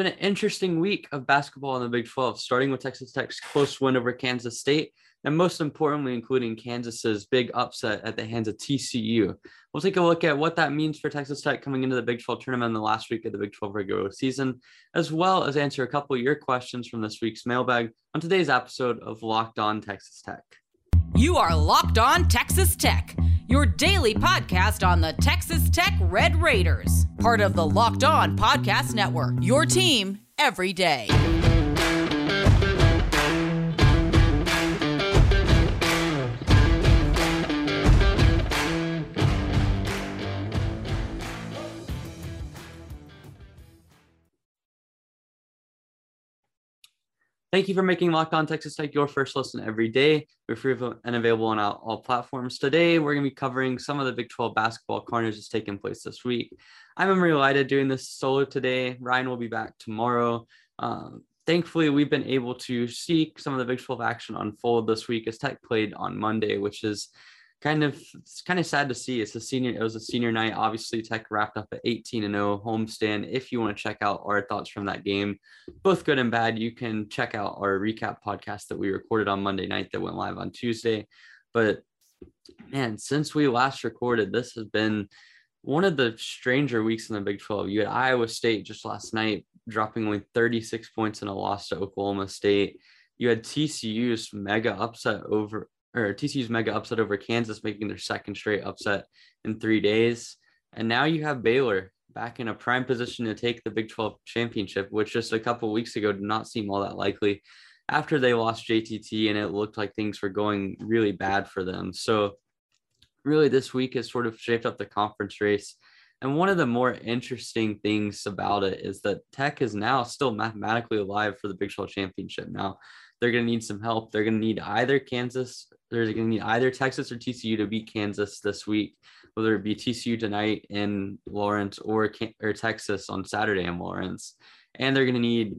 been an interesting week of basketball in the Big 12, starting with Texas Tech's close win over Kansas State, and most importantly, including Kansas's big upset at the hands of TCU. We'll take a look at what that means for Texas Tech coming into the Big 12 tournament in the last week of the Big 12 regular season, as well as answer a couple of your questions from this week's mailbag on today's episode of Locked On Texas Tech. You are Locked On Texas Tech, your daily podcast on the Texas Tech Red Raiders, part of the Locked On Podcast Network, your team every day. Thank you for making Locked On Texas Tech your first listen every day. We're free and available on all, platforms. Today, we're going to be covering some of the Big 12 basketball carnage that's taken place this week. I'm Emery Lida doing this solo today. Ryan will be back tomorrow. Um, thankfully, we've been able to see some of the Big 12 action unfold this week as Tech played on Monday, which is kind of it's kind of sad to see. It's a senior. It was a senior night. Obviously, Tech wrapped up at 18 and 0 homestand. If you want to check out our thoughts from that game, both good and bad, you can check out our recap podcast that we recorded on Monday night that went live on Tuesday. But man, since we last recorded, this has been one of the stranger weeks in the Big 12. You had Iowa State just last night dropping only 36 points in a loss to Oklahoma State. You had TCU's mega upset over or TCU's mega upset over Kansas, making their second straight upset in three days. And now you have Baylor back in a prime position to take the Big 12 championship, which just a couple weeks ago did not seem all that likely after they lost JTT and it looked like things were going really bad for them. So, really, this week has sort of shaped up the conference race. And one of the more interesting things about it is that Tech is now still mathematically alive for the Big 12 championship. Now, they're going to need some help. They're going to need either Kansas, they're going to need either Texas or TCU to beat Kansas this week, whether it be TCU tonight in Lawrence or or Texas on Saturday in Lawrence, and they're going to need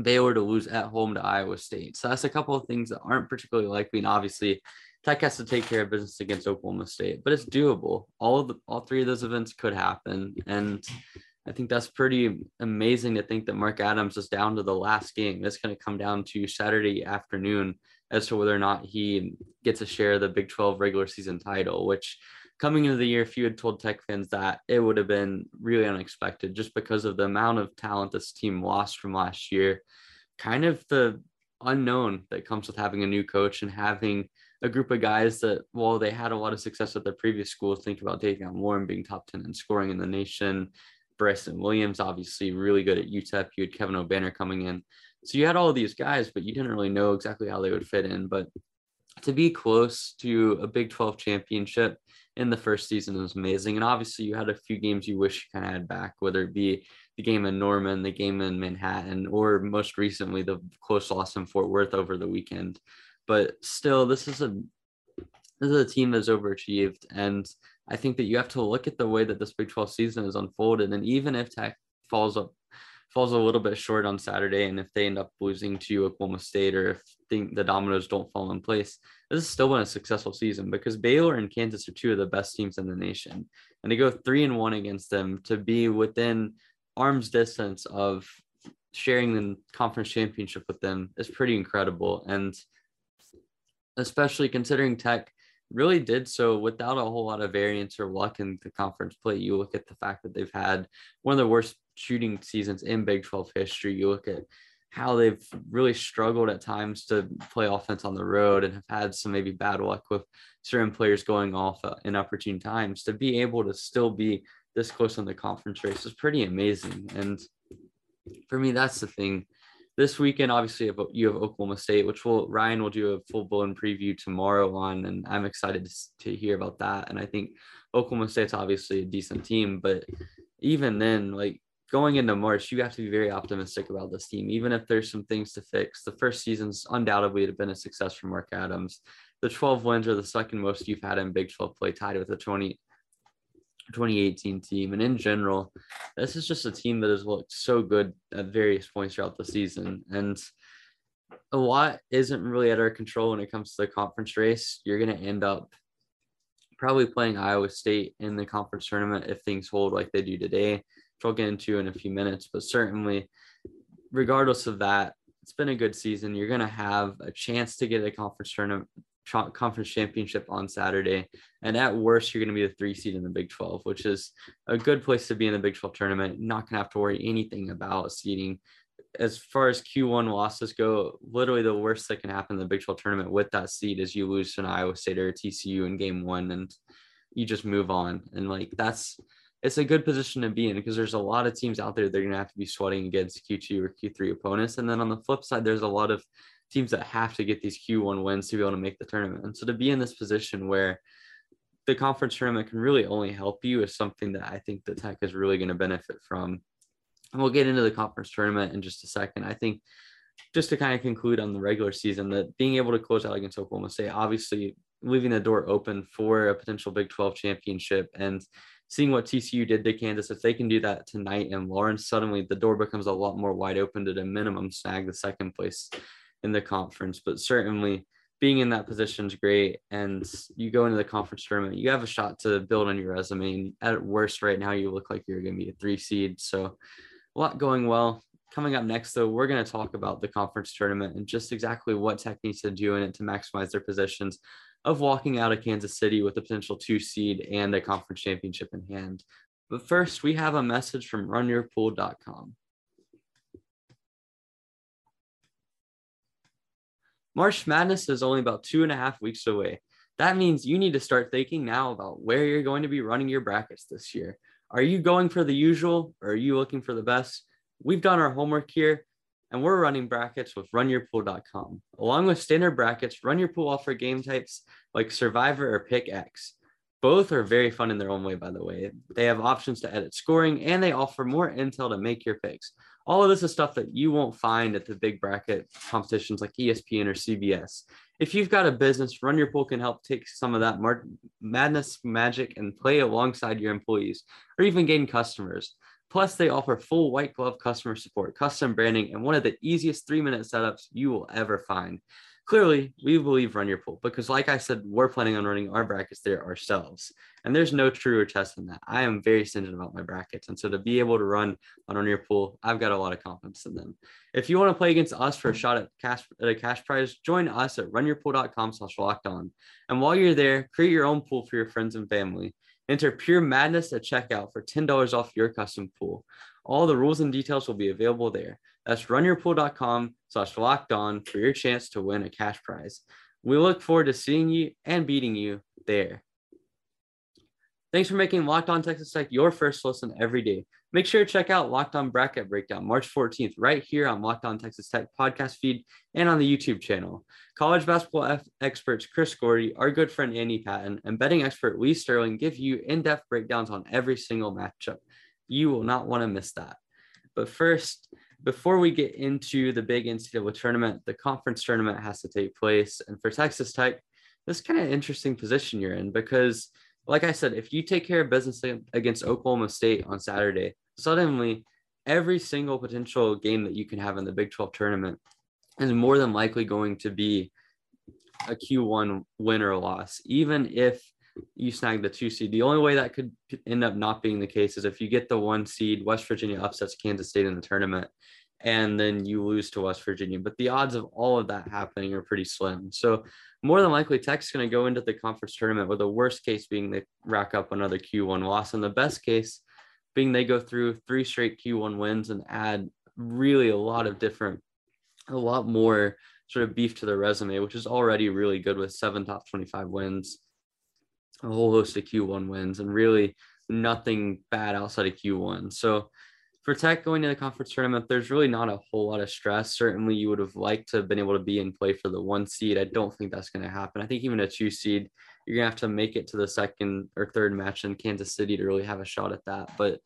Baylor to lose at home to Iowa State. So that's a couple of things that aren't particularly likely, and obviously. Tech has to take care of business against Oklahoma State, but it's doable. All the, all three of those events could happen, and I think that's pretty amazing to think that Mark Adams is down to the last game. It's going to come down to Saturday afternoon as to whether or not he gets a share of the Big 12 regular season title, which coming into the year, if you had told Tech fans that, it would have been really unexpected just because of the amount of talent this team lost from last year. Kind of the unknown that comes with having a new coach and having a group of guys that, while they had a lot of success at their previous schools, think about Davion Warren being top 10 in scoring in the nation, Bryson Williams, obviously really good at UTEP. You had Kevin Obanor coming in. So you had all of these guys, but you didn't really know exactly how they would fit in. But to be close to a Big 12 championship in the first season was amazing. And obviously, you had a few games you wish you kind of had back, whether it be the game in Norman, the game in Manhattan, or most recently the close loss in Fort Worth over the weekend. But still, this is a this is a team that's overachieved, and I think that you have to look at the way that this Big 12 season is unfolded. And even if Tech falls up, falls a little bit short on Saturday, and if they end up losing to Oklahoma State, or if the, the dominoes don't fall in place, this has still been a successful season because Baylor and Kansas are two of the best teams in the nation, and to go three and one against them, to be within arm's distance of sharing the conference championship with them is pretty incredible, and especially considering Tech really did so without a whole lot of variance or luck in the conference play. You look at the fact that they've had one of the worst shooting seasons in Big 12 history. You look at how they've really struggled at times to play offense on the road and have had some maybe bad luck with certain players going off uh, in opportune times. To be able to still be this close in the conference race is pretty amazing. And for me, that's the thing this weekend, obviously, you have Oklahoma State, which will Ryan will do a full blown preview tomorrow on, and I'm excited to, to hear about that. And I think Oklahoma State's obviously a decent team, but even then, like going into March, you have to be very optimistic about this team, even if there's some things to fix. The first season's undoubtedly have been a success for Mark Adams. The 12 wins are the second most you've had in Big 12 play, tied with the 20 2018 team. And in general, this is just a team that has looked so good at various points throughout the season. And a lot isn't really at our control when it comes to the conference race. You're going to end up probably playing Iowa State in the conference tournament if things hold like they do today. which I'll get into in a few minutes. But certainly, regardless of that, it's been a good season. You're going to have a chance to get a conference tournament, conference championship on Saturday. And at worst, you're going to be the three seed in the Big 12, which is a good place to be in the Big 12 tournament. Not going to have to worry anything about seeding. As far as Q1 losses go, literally the worst that can happen in the Big 12 tournament with that seed is you lose to an Iowa State or TCU in game one and you just move on. And like that's it's a good position to be in because there's a lot of teams out there that are going to have to be sweating against Q2 or Q3 opponents. And then on the flip side, there's a lot of teams that have to get these Q1 wins to be able to make the tournament. And so to be in this position where the conference tournament can really only help you is something that I think the Tech is really going to benefit from. And we'll get into the conference tournament in just a second. I think just to kind of conclude on the regular season, that being able to close out against Oklahoma State, obviously leaving the door open for a potential Big 12 championship and seeing what TCU did to Kansas, if they can do that tonight in Lawrence, suddenly the door becomes a lot more wide open to the minimum snag the second place in the conference. But certainly being in that position is great. And you go into the conference tournament, you have a shot to build on your resume. And at worst, right now, you look like you're going to be a three seed. So a lot going well. Coming up next, though, we're going to talk about the conference tournament and just exactly what Tech needs to do in it to maximize their positions of walking out of Kansas City with a potential two seed and a conference championship in hand. But first, we have a message from runyourpool.com. March Madness is only about two and a half weeks away. That means you need to start thinking now about where you're going to be running your brackets this year. Are you going for the usual or are you looking for the best? We've done our homework here and we're running brackets with runyourpool.com. Along with standard brackets, Run Your Pool offer game types like Survivor or Pick X. Both are very fun in their own way, by the way. They have options to edit scoring and they offer more intel to make your picks. All of this is stuff that you won't find at the big bracket competitions like ESPN or CBS. If you've got a business, Run Your Pool can help take some of that mar- madness magic and play alongside your employees or even gain customers. Plus, they offer full white glove customer support, custom branding, and one of the easiest three minute setups you will ever find. Clearly, we believe Run Your Pool because, like I said, we're planning on running our brackets there ourselves. And there's no truer test than that. I am very stringent about my brackets. And so to be able to run on Run Your Pool, I've got a lot of confidence in them. If you want to play against us for a shot at cash at a cash prize, join us at runyourpool.com slash locked on. And while you're there, create your own pool for your friends and family. Enter Pure Madness at checkout for $10 off your custom pool. All the rules and details will be available there. That's runyourpool.com slash locked on for your chance to win a cash prize. We look forward to seeing you and beating you there. Thanks for making Locked On Texas Tech your first listen every day. Make sure to check out Locked On Bracket Breakdown March 14th right here on Locked On Texas Tech podcast feed and on the YouTube channel. College basketball F- experts Chris Gordy, our good friend Andy Patton, and betting expert Lee Sterling give you in-depth breakdowns on every single matchup. You will not want to miss that. But first, before we get into the big NCAA tournament, the conference tournament has to take place. And for Texas Tech, this kind of interesting position you're in because – like I said, if you take care of business against Oklahoma State on Saturday, suddenly every single potential game that you can have in the Big 12 tournament is more than likely going to be a Q1 win or loss, even if you snag the two seed. The only way that could end up not being the case is if you get the one seed, West Virginia upsets Kansas State in the tournament, and then you lose to West Virginia. But the odds of all of that happening are pretty slim. So more than likely Tech's going to go into the conference tournament with the worst case being they rack up another Q1 loss, and the best case being they go through three straight Q1 wins and add really a lot of different, a lot more sort of beef to their resume, which is already really good with seven top 25 wins, a whole host of Q1 wins, and really nothing bad outside of Q1. So for Tech going to the conference tournament, there's really not a whole lot of stress. Certainly, you would have liked to have been able to be in play for the one seed. I don't think that's going to happen. I think even a two seed, you're going to have to make it to the second or third match in Kansas City to really have a shot at that. But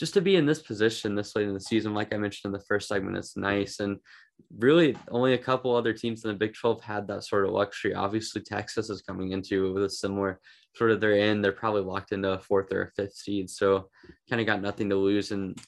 just to be in this position this late in the season, like I mentioned in the first segment, it's nice. And really, only a couple other teams in the Big 12 had that sort of luxury. Obviously, Texas is coming into with a similar sort of they're in, they're probably locked into a fourth or a fifth seed. So kind of got nothing to lose. And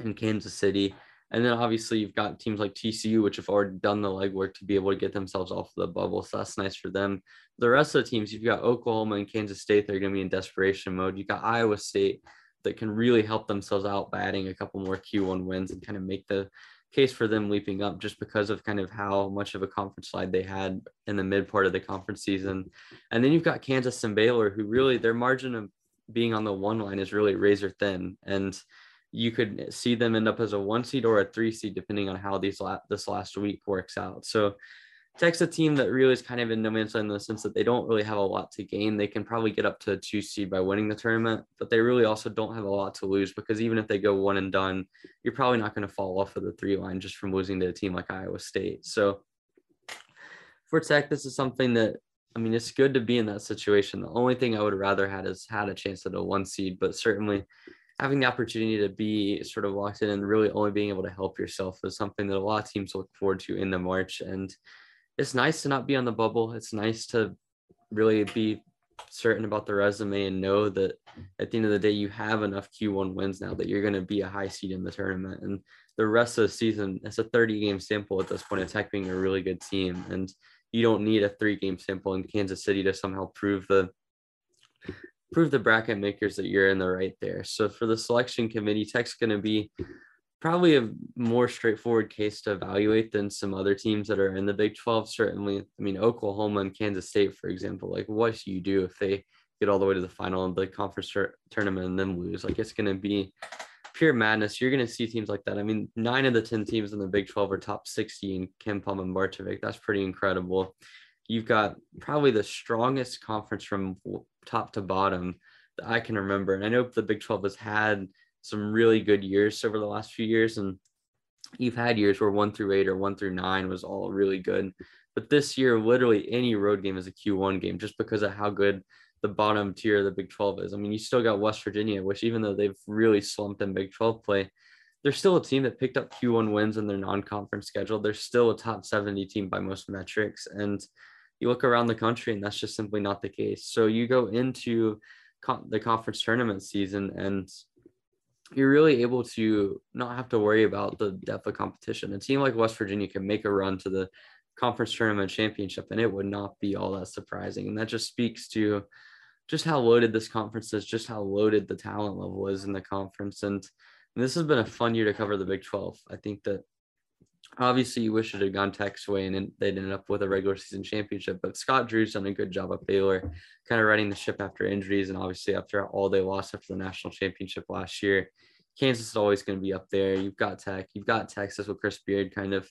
in Kansas City. And then obviously you've got teams like TCU, which have already done the legwork to be able to get themselves off the bubble. So that's nice for them. The rest of the teams, you've got Oklahoma and Kansas State, they're going to be in desperation mode. You've got Iowa State, that can really help themselves out by adding a couple more Q1 wins and kind of make the case for them leaping up just because of kind of how much of a conference slide they had in the mid part of the conference season. And then you've got Kansas and Baylor, who really their margin of being on the one line is really razor thin. And you could see them end up as a one seed or a three seed, depending on how these la- this last week works out. So Tech's a team that really is kind of in no man's land in the sense that they don't really have a lot to gain. They can probably get up to a two seed by winning the tournament, but they really also don't have a lot to lose because even if they go one and done, you're probably not going to fall off of the three line just from losing to a team like Iowa State. So for Tech, this is something that I mean, it's good to be in that situation. The only thing I would rather had is had a chance at a one seed, but certainly having the opportunity to be sort of locked in and really only being able to help yourself is something that a lot of teams look forward to in the March. And it's nice to not be on the bubble. It's nice to really be certain about the resume and know that at the end of the day you have enough Q1 wins now that you're going to be a high seed in the tournament and the rest of the season it's a 30 game sample at this point of Tech being a really good team and you don't need a three game sample in Kansas City to somehow prove the prove the bracket makers that you're in the right there. So for the selection committee, Tech's going to be probably a more straightforward case to evaluate than some other teams that are in the Big 12. Certainly, I mean, Oklahoma and Kansas State, for example, like what do you do if they get all the way to the final of the conference tournament and then lose? Like it's going to be pure madness. You're going to see teams like that. I mean, nine of the 10 teams in the Big 12 are top 60 in KenPom and Bart Torvik. That's pretty incredible. You've got probably the strongest conference from top to bottom that I can remember. And I know the Big 12 has had some really good years over the last few years. And you've had years where one through eight or one through nine was all really good. But this year, literally any road game is a Q1 game just because of how good the bottom tier of the Big 12 is. I mean, you still got West Virginia, which even though they've really slumped in Big 12 play, they're still a team that picked up Q1 wins in their non-conference schedule. They're still a top 70 team by most metrics. And you look around the country and that's just simply not the case. So you go into the conference tournament season and you're really able to not have to worry about the depth of competition. A team like West Virginia can make a run to the conference tournament championship and it would not be all that surprising. And that just speaks to just how loaded this conference is, just how loaded the talent level is in the conference. And, and this has been a fun year to cover the Big 12. I think that obviously you wish it had gone Tech's way and they'd ended up with a regular season championship, but Scott Drew's done a good job at Baylor, kind of running the ship after injuries and obviously after all they lost after the national championship last year. Kansas is always going to be up there. You've got Tech, you've got Texas with Chris Beard kind of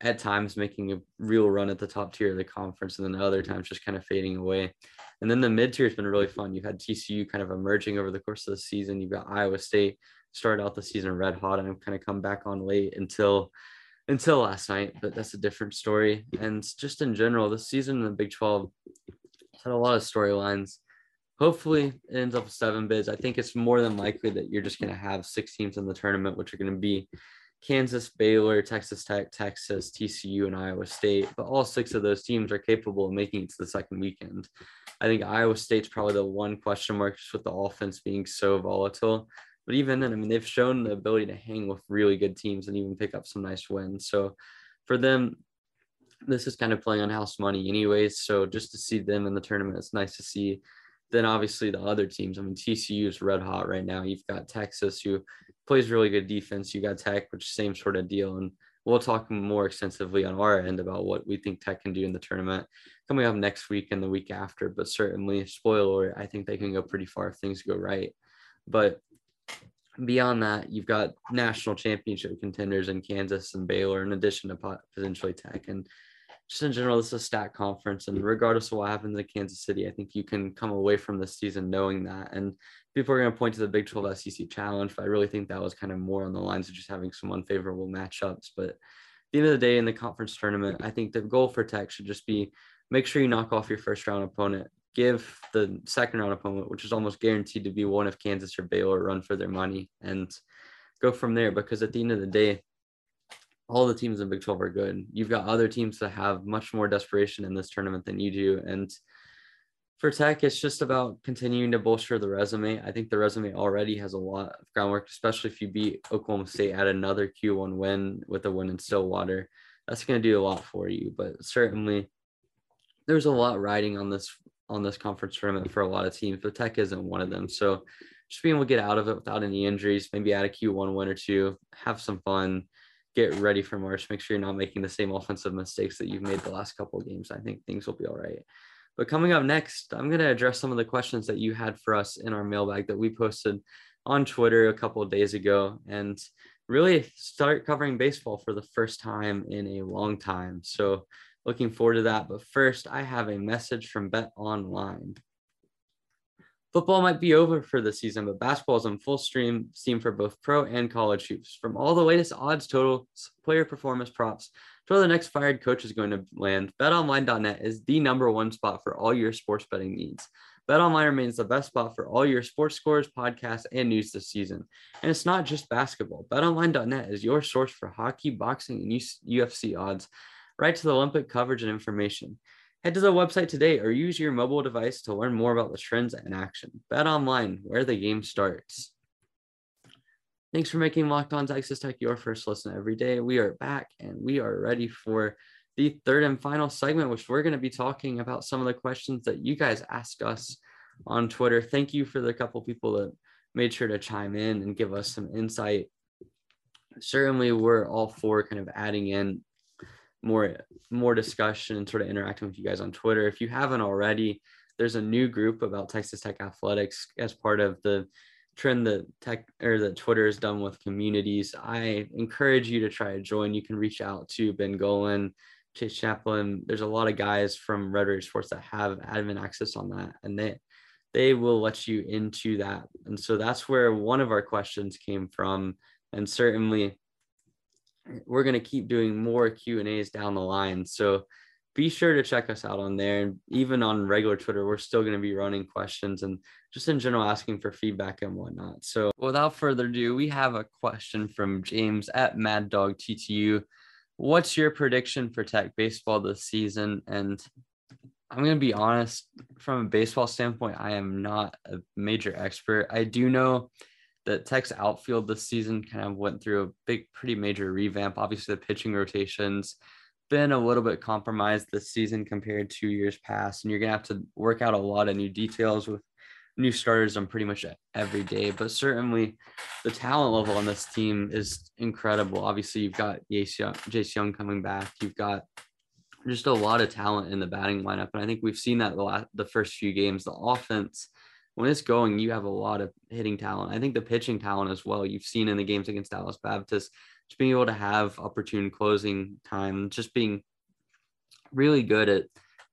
at times making a real run at the top tier of the conference and then other times just kind of fading away. And then the mid tier has been really fun. You've had TCU kind of emerging over the course of the season. You've got Iowa State started out the season red hot and kind of come back on late until until last night, but that's a different story. And just in general, this season in the Big 12 had a lot of storylines. Hopefully, it ends up with seven bids. I think it's more than likely that you're just going to have six teams in the tournament, which are going to be Kansas, Baylor, Texas Tech, Texas, TCU, and Iowa State. But all six of those teams are capable of making it to the second weekend. I think Iowa State's probably the one question mark just with the offense being so volatile. But even then, I mean, they've shown the ability to hang with really good teams and even pick up some nice wins. So for them, this is kind of playing on house money, anyways. So just to see them in the tournament, it's nice to see. Then obviously the other teams. I mean, TCU is red hot right now. You've got Texas, who plays really good defense. You got Tech, which same sort of deal. And we'll talk more extensively on our end about what we think Tech can do in the tournament coming up next week and the week after. But certainly, spoiler, I think they can go pretty far if things go right. But beyond that, you've got national championship contenders in Kansas and Baylor, in addition to potentially Tech. And just in general, this is a stat conference. And regardless of what happens in Kansas City, I think you can come away from this season knowing that. And people are going to point to the Big 12 SEC challenge, but I really think that was kind of more on the lines of just having some unfavorable matchups. But at the end of the day, in the conference tournament, I think the goal for Tech should just be make sure you knock off your first round opponent give the second round opponent, which is almost guaranteed to be one of Kansas or Baylor, run for their money and go from there. Because at the end of the day, all the teams in Big 12 are good. You've got other teams that have much more desperation in this tournament than you do. And for Tech, it's just about continuing to bolster the resume. I think the resume already has a lot of groundwork, especially if you beat Oklahoma State at another Q1 win with a win in Stillwater. That's going to do a lot for you. But certainly, there's a lot riding on this on this conference tournament for a lot of teams, but Tech isn't one of them. So just being able to get out of it without any injuries, maybe add a Q1 win or two, have some fun, get ready for March, make sure you're not making the same offensive mistakes that you've made the last couple of games. I think things will be all right. But coming up next, I'm going to address some of the questions that you had for us in our mailbag that we posted on Twitter a couple of days ago and really start covering baseball for the first time in a long time. So, looking forward to that. But first, I have a message from Bet Online. Football might be over for the season, but basketball is in full stream steam for both pro and college hoops. From all the latest odds, totals, player performance props, to where the next fired coach is going to land, betonline.net is the number one spot for all your sports betting needs. BetOnline remains the best spot for all your sports scores, podcasts, and news this season. And it's not just basketball. BetOnline.net is your source for hockey, boxing, and UFC odds, right to the Olympic coverage and information. Head to the website today or use your mobile device to learn more about the trends in action. Bet online, where the game starts. Thanks for making Locked On Texas Tech your first listen every day. We are back and we are ready for the third and final segment, which we're going to be talking about some of the questions that you guys ask us on Twitter. Thank you for the couple people that made sure to chime in and give us some insight. Certainly, we're all for kind of adding in more more discussion and sort of interacting with you guys on Twitter. If you haven't already, there's a new group about Texas Tech athletics as part of the trend that tech or that Twitter has done with communities. I encourage you to try to join. You can reach out to Ben Golan, Chase Chaplin. There's a lot of guys from Red Raider Sports that have admin access on that, and they they will let you into that. And so that's where one of our questions came from, and certainly we're going to keep doing more Q and A's down the line. So be sure to check us out on there. And even on regular Twitter, we're still going to be running questions and just in general asking for feedback and whatnot. So without further ado, we have a question from James at Mad Dog TTU. What's your prediction for Tech baseball this season? And I'm going to be honest, from a baseball standpoint, I am not a major expert. I do know that Tech's outfield this season kind of went through a big, pretty major revamp. Obviously, the pitching rotations been a little bit compromised this season compared to years past, and you're gonna have to work out a lot of new details with new starters on pretty much every day. But certainly, the talent level on this team is incredible. Obviously, you've got Jace Jung coming back. You've got just a lot of talent in the batting lineup, and I think we've seen that the last, the first few games. The offense when it's going, you have a lot of hitting talent. I think the pitching talent as well. You've seen in the games against Dallas Baptist, just being able to have opportune closing time, just being really good at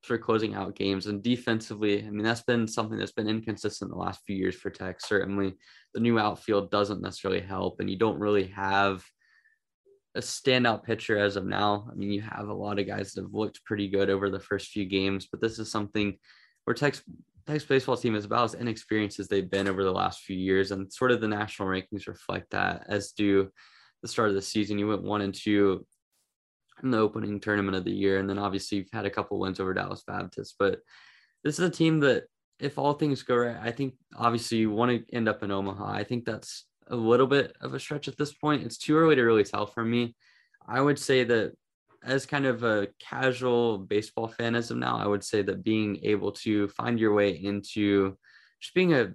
sort of closing out games and defensively. I mean, that's been something that's been inconsistent the last few years for Tech. Certainly, the new outfield doesn't necessarily help, and you don't really have a standout pitcher as of now. I mean, you have a lot of guys that have looked pretty good over the first few games, but this is something where Tech's Tech's baseball team is about as inexperienced as they've been over the last few years, and sort of the national rankings reflect that. As do the start of the season, you went one and two in the opening tournament of the year, and then obviously you've had a couple wins over Dallas Baptist. But this is a team that, if all things go right, I think obviously you want to end up in Omaha. I think that's a little bit of a stretch at this point. It's too early to really tell for me. I would say that as kind of a casual baseball fan as of now, I would say that being able to find your way into just being a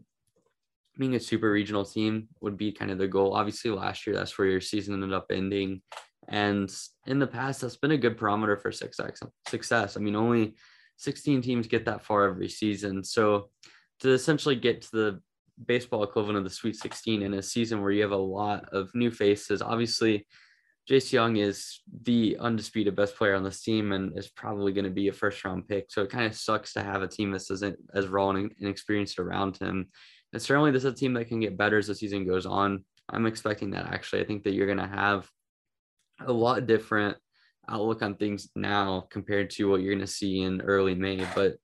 being a super regional team would be kind of the goal. Obviously, last year that's where your season ended up ending, and in the past that's been a good parameter for success. Success. I mean, only 16 teams get that far every season, so to essentially get to the baseball equivalent of the Sweet 16 in a season where you have a lot of new faces, obviously Jace Jung is the undisputed best player on this team and is probably going to be a first round pick. So it kind of sucks to have a team that isn't as raw and inexperienced around him. And certainly this is a team that can get better as the season goes on. I'm expecting that actually. I think that you're going to have a lot different outlook on things now compared to what you're going to see in early May. But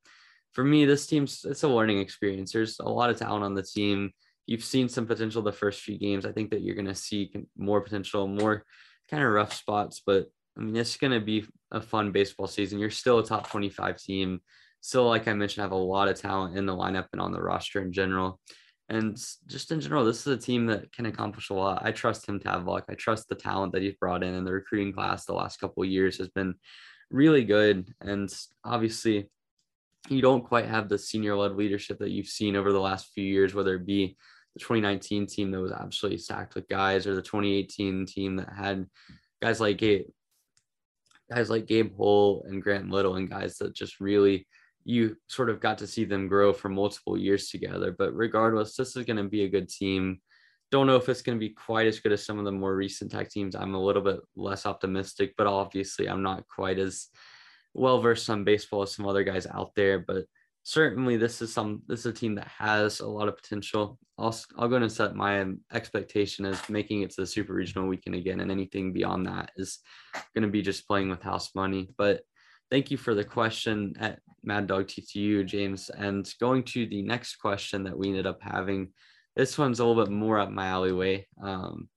for me, this team's it's a learning experience. There's a lot of talent on the team. You've seen some potential the first few games. I think that you're going to see more potential, more kind of rough spots, but I mean, it's going to be a fun baseball season. You're still a top 25 team. Still, like I mentioned, have a lot of talent in the lineup and on the roster in general. And just in general, this is a team that can accomplish a lot. I trust Tim Tadlock. I trust the talent that he's brought in, and the recruiting class the last couple of years has been really good. And obviously, you don't quite have the senior led leadership that you've seen over the last few years, whether it be the 2019 team that was absolutely stacked with guys, or the 2018 team that had guys like Gabe, guys like Gabe Holt and Grant Little, and guys that just really you sort of got to see them grow for multiple years together. But regardless, this is going to be a good team. Don't know if it's going to be quite as good as some of the more recent tech teams. I'm a little bit less optimistic, but obviously, I'm not quite as well versed on baseball as some other guys out there. But certainly this is some this is a team that has a lot of potential. I'll I'll go and set my expectation as making it to the super regional weekend again, and anything beyond that is going to be just playing with house money. But thank you for the question at Mad Dog TTU, James. And going to the next question that we ended up having, this one's a little bit more up my alleyway. Um,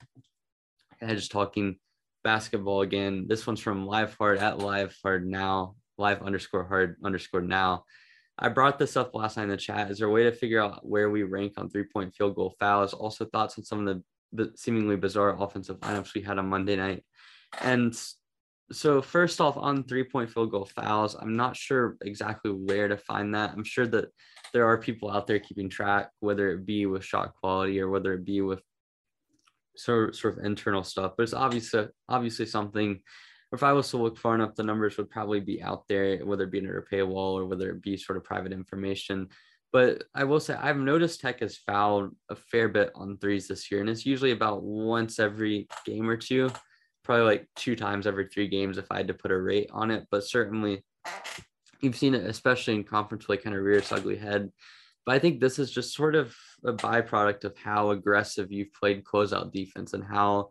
I just talking basketball again. This one's from Live Hard at Live Hard now, live underscore hard underscore now. I brought this up last night in the chat. Is there a way to figure out where we rank on three point field goal fouls? Also, thoughts on some of the seemingly bizarre offensive lineups we had on Monday night. And so, first off, on three point field goal fouls, I'm not sure exactly where to find that. I'm sure that there are people out there keeping track, whether it be with shot quality or whether it be with sort sort of internal stuff. But it's obviously obviously something if I was to look far enough, the numbers would probably be out there, whether it be under a paywall or whether it be sort of private information. But I will say I've noticed Tech has fouled a fair bit on threes this year, and it's usually about once every game or two, probably like two times every three games if I had to put a rate on it. But certainly, you've seen it, especially in conference play, kind of rear its ugly head. But I think this is just sort of a byproduct of how aggressive you've played closeout defense and how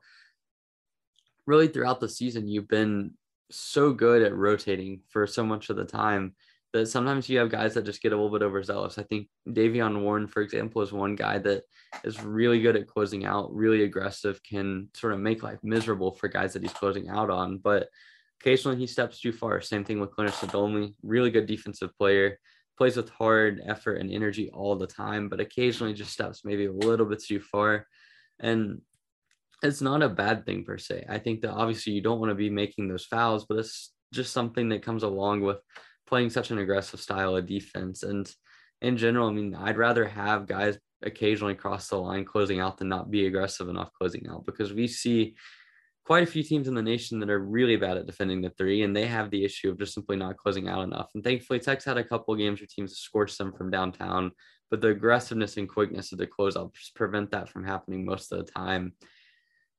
really throughout the season you've been so good at rotating for so much of the time that sometimes you have guys that just get a little bit overzealous. I think Davion Warren, for example, is one guy that is really good at closing out, really aggressive, can sort of make life miserable for guys that he's closing out on. But occasionally he steps too far. Same thing with Clarence Nadolny, really good defensive player, plays with hard effort and energy all the time, but occasionally just steps maybe a little bit too far. And it's not a bad thing per se. I think that obviously you don't want to be making those fouls, but it's just something that comes along with playing such an aggressive style of defense. And in general, I mean, I'd rather have guys occasionally cross the line closing out than not be aggressive enough closing out because we see quite a few teams in the nation that are really bad at defending the three, and they have the issue of just simply not closing out enough. And thankfully, Tech's had a couple games where teams scorched them from downtown, but the aggressiveness and quickness of the closeout just prevent that from happening most of the time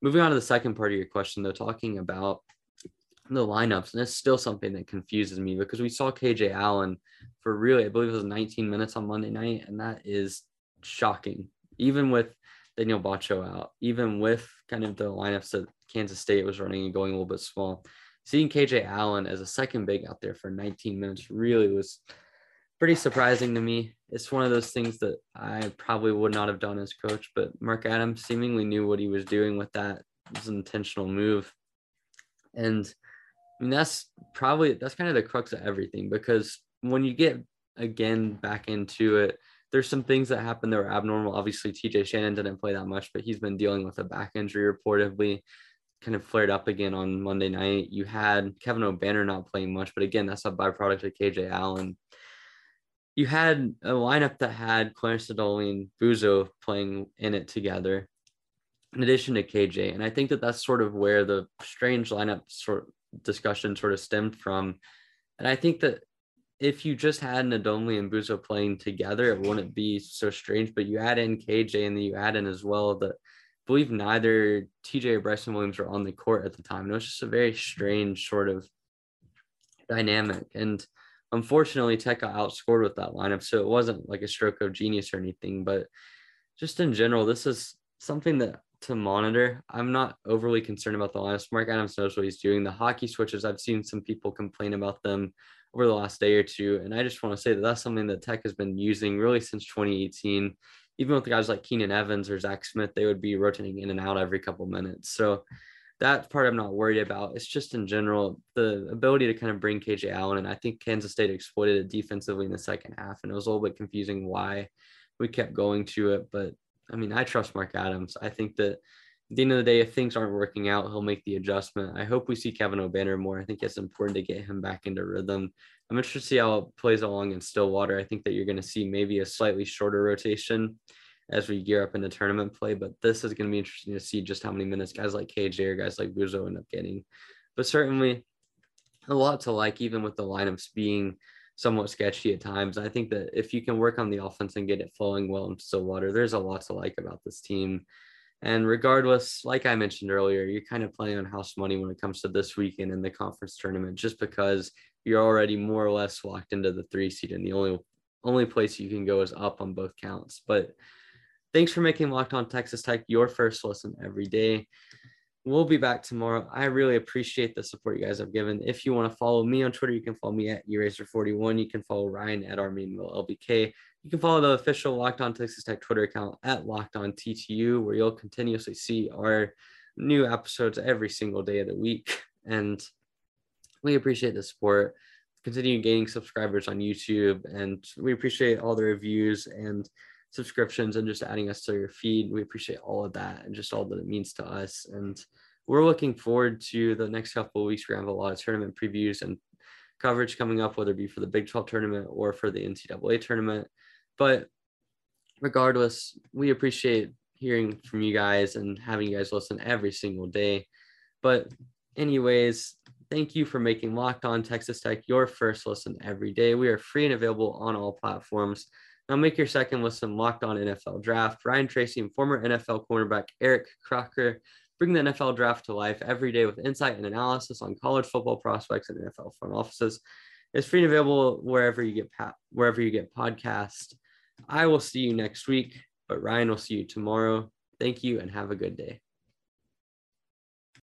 moving on to the second part of your question, though, talking about the lineups, and it's still something that confuses me because we saw KJ Allen for really, I believe it was 19 minutes on Monday night, and that is shocking. Even with Daniel Batcho out, even with kind of the lineups that Kansas State was running and going a little bit small, seeing KJ Allen as a second big out there for 19 minutes really was pretty surprising to me. It's one of those things that I probably would not have done as coach, but Mark Adams seemingly knew what he was doing with that. It was an intentional move. And I mean, that's probably that's kind of the crux of everything because when you get again back into it, there's some things that happened that were abnormal. Obviously, TJ Shannon didn't play that much, but he's been dealing with a back injury reportedly, kind of flared up again on Monday night. You had Kevin Obanor not playing much, but again, that's a byproduct of KJ Allen you had a lineup that had Clarence Nadolny and Buzo playing in it together, in addition to KJ. And I think that that's sort of where the strange lineup sort discussion sort of stemmed from. And I think that if you just had Nadolny and Buzo playing together, it wouldn't be so strange. But you add in KJ and then you add in as well that I believe neither TJ or Bryson Williams were on the court at the time. And It was just a very strange sort of dynamic. And unfortunately Tech got outscored with that lineup. So it wasn't like a stroke of genius or anything, but just in general, this is something that to monitor. I'm not overly concerned about the lineups. Mark Adams knows what he's doing. The hockey switches, I've seen some people complain about them over the last day or two. And I just want to say that that's something that Tech has been using really since 2018. Even with guys like Keenan Evans or Zach Smith, they would be rotating in and out every couple minutes. So that part I'm not worried about. It's just in general the ability to kind of bring KJ Allen, and I think Kansas State exploited it defensively in the second half, and it was a little bit confusing why we kept going to it. But I mean, I trust Mark Adams. I think that at the end of the day, if things aren't working out, he'll make the adjustment. I hope we see Kevin Obanor more. I think it's important to get him back into rhythm. I'm interested to see how it plays along in Stillwater. I think that you're going to see maybe a slightly shorter rotation as we gear up into tournament play. But this is going to be interesting to see just how many minutes guys like KJ or guys like Buzo end up getting. But certainly a lot to like, even with the lineups being somewhat sketchy at times. I think that if you can work on the offense and get it flowing well in Stillwater, there's a lot to like about this team. And regardless, like I mentioned earlier, you're kind of playing on house money when it comes to this weekend in the conference tournament, just because you're already more or less locked into the three seed, and the only only place you can go is up on both counts. But thanks for making Locked On Texas Tech your first listen every day. We'll be back tomorrow. I really appreciate the support you guys have given. If you want to follow me on Twitter, you can follow me at Eraser41. You can follow Ryan at Arminville LBK. You can follow the official Locked On Texas Tech Twitter account at Locked On TTU, where you'll continuously see our new episodes every single day of the week. And we appreciate the support. Continue gaining subscribers on YouTube, and we appreciate all the reviews and subscriptions and just adding us to your feed. We appreciate all of that and just all that it means to us. And we're looking forward to the next couple of weeks. To have a lot of tournament previews and coverage coming up, whether it be for the Big 12 tournament or for the NCAA tournament. But regardless, we appreciate hearing from you guys and having you guys listen every single day. But, anyways, thank you for making Locked On Texas Tech your first listen every day. We are free and available on all platforms. Now make your second listen Locked On NFL Draft. Ryan Tracy and former NFL cornerback Eric Crocker bring the NFL draft to life every day with insight and analysis on college football prospects and NFL front offices. It's free and available wherever you get pa- wherever you get podcast. I will see you next week, but Ryan will see you tomorrow. Thank you and have a good day.